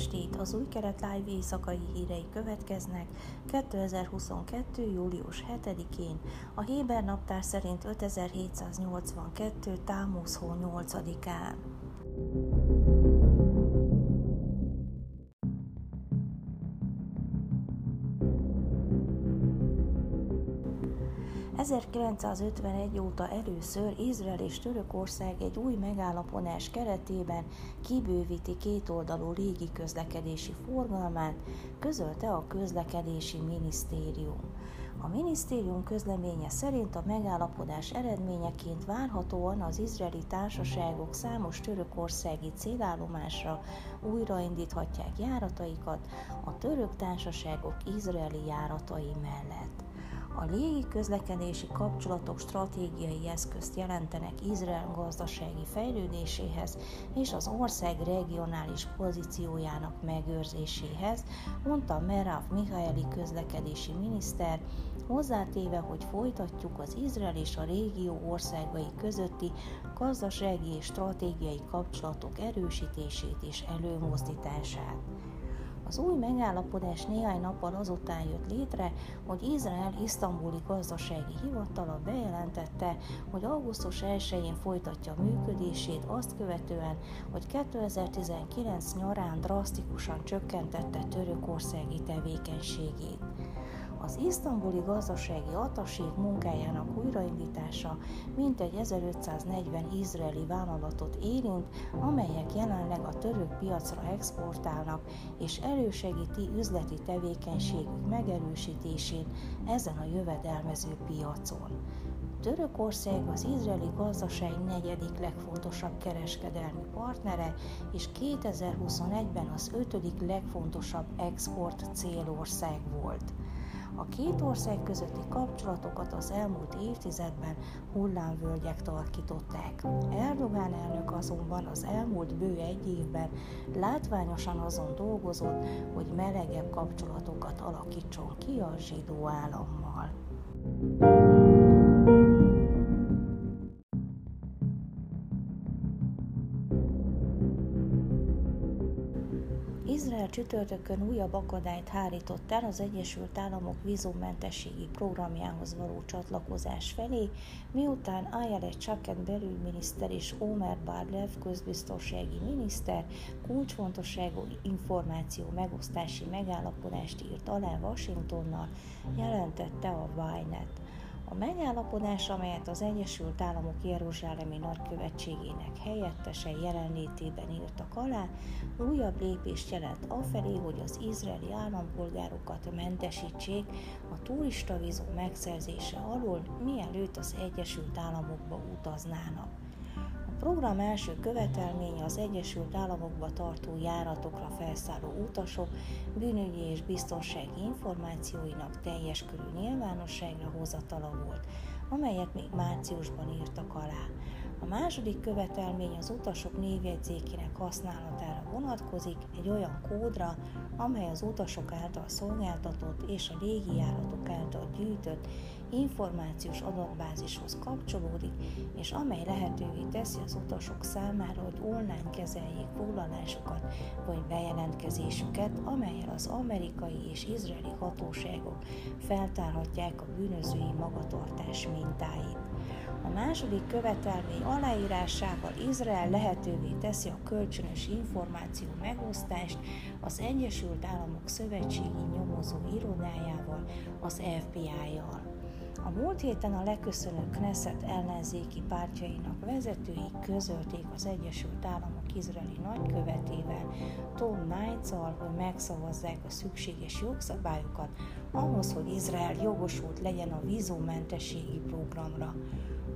estét! Az új keret live éjszakai hírei következnek 2022. július 7-én, a Héber naptár szerint 5782. támusz hó 8-án. 1951 óta először Izrael és Törökország egy új megállapodás keretében kibővíti kétoldalú légi közlekedési forgalmát, közölte a közlekedési minisztérium. A minisztérium közleménye szerint a megállapodás eredményeként várhatóan az izraeli társaságok számos törökországi célállomásra újraindíthatják járataikat a török társaságok izraeli járatai mellett. A légi közlekedési kapcsolatok stratégiai eszközt jelentenek Izrael gazdasági fejlődéséhez és az ország regionális pozíciójának megőrzéséhez, mondta Merav Mihaeli közlekedési miniszter, hozzátéve, hogy folytatjuk az Izrael és a régió országai közötti gazdasági és stratégiai kapcsolatok erősítését és előmozdítását. Az új megállapodás néhány nappal azután jött létre, hogy Izrael isztambuli gazdasági hivatala bejelentette, hogy augusztus 1-én folytatja működését azt követően, hogy 2019 nyarán drasztikusan csökkentette törökországi tevékenységét. Az isztambuli gazdasági ataség munkájának újraindítása mintegy 1540 izraeli vállalatot érint, amelyek jelenleg a török piacra exportálnak és elősegíti üzleti tevékenységük megerősítésén ezen a jövedelmező piacon. Törökország az izraeli gazdaság negyedik legfontosabb kereskedelmi partnere, és 2021-ben az ötödik legfontosabb export célország volt. A két ország közötti kapcsolatokat az elmúlt évtizedben hullámvölgyek tarkították. Erdogán elnök azonban az elmúlt bő egy évben látványosan azon dolgozott, hogy melegebb kapcsolatokat alakítson ki a zsidó állammal. Izrael csütörtökön újabb akadályt hárított el az Egyesült Államok vízummentességi programjához való csatlakozás felé, miután Ayala Chaken belügyminiszter és Omer Barlev közbiztonsági miniszter kulcsfontosságú információ megosztási megállapodást írt alá Washingtonnal, jelentette a Wynet. A megállapodás, amelyet az Egyesült Államok Jeruzsálemi Nagykövetségének helyettese jelenlétében írtak alá, újabb lépést jelent afelé, hogy az izraeli állampolgárokat mentesítsék a turista vízum megszerzése alól, mielőtt az Egyesült Államokba utaznának program első követelménye az Egyesült Államokba tartó járatokra felszálló utasok bűnügyi és biztonsági információinak teljes körű nyilvánosságra hozatala volt, amelyet még márciusban írtak alá. A második követelmény az utasok névjegyzékének használatára vonatkozik egy olyan kódra, amely az utasok által szolgáltatott és a légijáratok által gyűjtött információs adatbázishoz kapcsolódik, és amely lehetővé teszi az utasok számára, hogy online kezeljék foglalásukat vagy bejelentkezésüket, amelyel az amerikai és izraeli hatóságok feltárhatják a bűnözői magatartás mintáit. A második követelmény aláírásával Izrael lehetővé teszi a kölcsönös információ megosztást az Egyesült Államok Szövetségi Nyomozó Irodájával, az FBI-jal. A múlt héten a leköszönő Knesset ellenzéki pártjainak vezetői közölték az Egyesült Államok izraeli nagykövetével, Tom knights hogy megszavazzák a szükséges jogszabályokat ahhoz, hogy Izrael jogosult legyen a vízummentességi programra.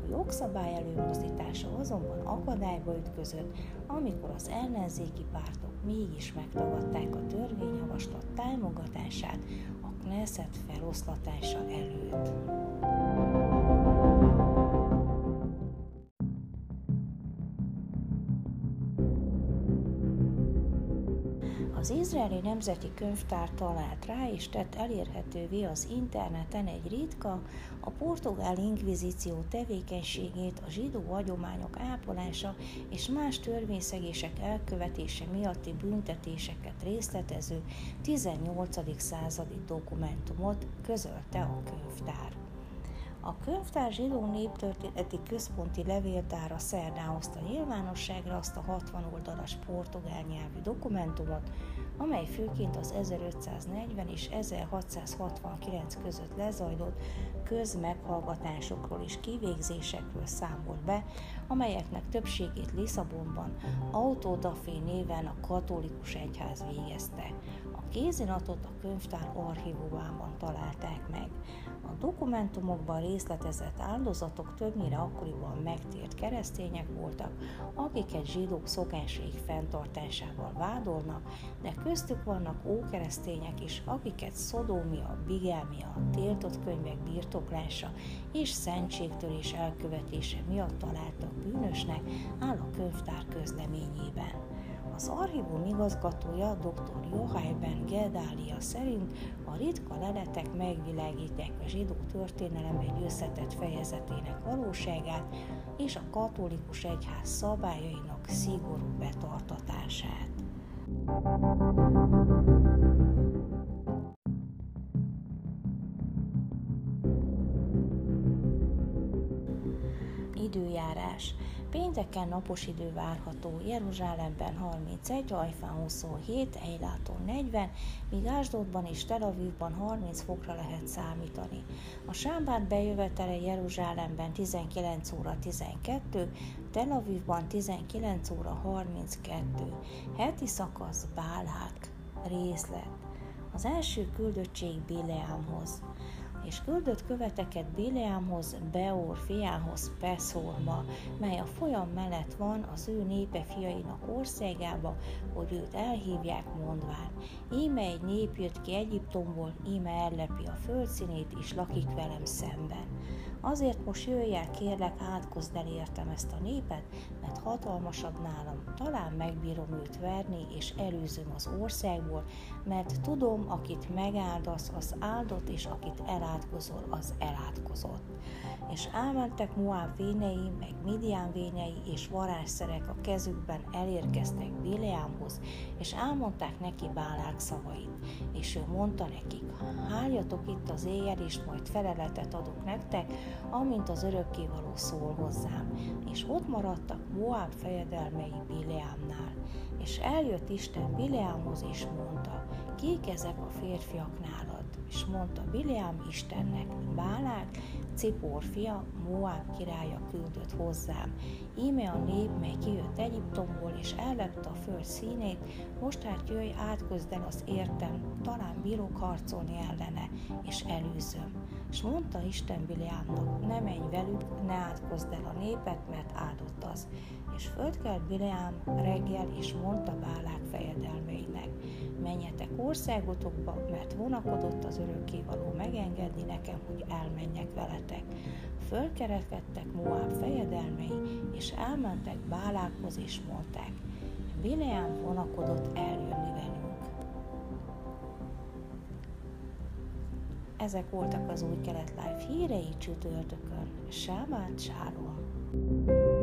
A jogszabály előmozdítása azonban akadályba ütközött, amikor az ellenzéki pártok mégis megtagadták a törvényjavaslat támogatását a Knesset feloszlatása előtt. Izraeli nemzeti könyvtár talált rá és tett elérhetővé az interneten egy ritka, a portugál inkvizíció tevékenységét, a zsidó hagyományok ápolása és más törvényszegések elkövetése miatti büntetéseket részletező 18. századi dokumentumot közölte a könyvtár. A könyvtár zsidó néptörténeti központi levéltára szerdán hozta nyilvánosságra azt a 60 oldalas portugál nyelvű dokumentumot, amely főként az 1540 és 1669 között lezajlott közmeghallgatásokról és kivégzésekről számolt be, amelyeknek többségét Lisszabonban Autodafé néven a katolikus egyház végezte. A kézinatot a könyvtár archívumában találták meg. A dokumentumokban részletezett áldozatok többnyire akkoriban megtért keresztények voltak, akiket zsidók szokásaik fenntartásával vádolnak, de köztük vannak ókeresztények is, akiket szodómia, bigámia, tiltott könyvek birtoklása és szentségtörés elkövetése miatt találtak bűnösnek, áll a könyvtár közleményében. Az archívum igazgatója dr. Ben Gedália szerint a ritka leletek megvilágítják a zsidó történelem egy összetett fejezetének valóságát és a katolikus egyház szabályainak szigorú betartatását. Időjárás Pénteken napos idő várható, Jeruzsálemben 31, Ajfán 27, Eiláton 40, míg Ásdodban és Tel Avivban 30 fokra lehet számítani. A Sámbát bejövetele Jeruzsálemben 19 óra 12, Tel Avivban 19 óra 32. Heti szakasz Bálák, részlet. Az első küldöttség Bileámhoz és küldött követeket Bileámhoz, Beor fiához, Peszorba, mely a folyam mellett van az ő népe fiainak országába, hogy őt elhívják mondván. Íme egy nép jött ki Egyiptomból, íme ellepi a földszínét, és lakik velem szemben. Azért most jöjj kérlek, átkozd el értem ezt a népet, mert hatalmasabb nálam. Talán megbírom őt verni, és előzöm az országból, mert tudom, akit megáldasz, az áldott, és akit elátkozol, az elátkozott. És elmentek Moab vénei, meg Midian vénei, és varázszerek a kezükben elérkeztek Bileámhoz, és elmondták neki Bálák szavait. És ő mondta nekik, háljatok itt az éjjel, és majd feleletet adok nektek, amint az örökkévaló szól hozzám. És ott maradtak Moab fejedelmei Bileámnál. És eljött Isten Bileámhoz, és mondta, kik ezek a férfiak nálad? És mondta Bileám Istennek, Bálák, Cipor fia, Moab királya küldött hozzám. Íme a nép, mely kijött Egyiptomból, és ellepte a föld színét, most hát jöjj, átközd el az értem, talán bírok harcolni ellene, és előzöm. És mondta Isten Bileámnak, ne menj velük, ne átkozd el a népet, mert áldott az. És földkelt Bileám reggel, és mondta Bálák fejedelmeinek, menjetek országotokba, mert vonakodott az örökkévaló megengedni nekem, hogy elmenjek veletek. Fölkerekedtek Moab fejedelmei, és elmentek Bálákhoz, és mondták, Bileám vonakodott eljönni velünk. Ezek voltak az új kelet live hírei csütörtökön. Sámát Sálom!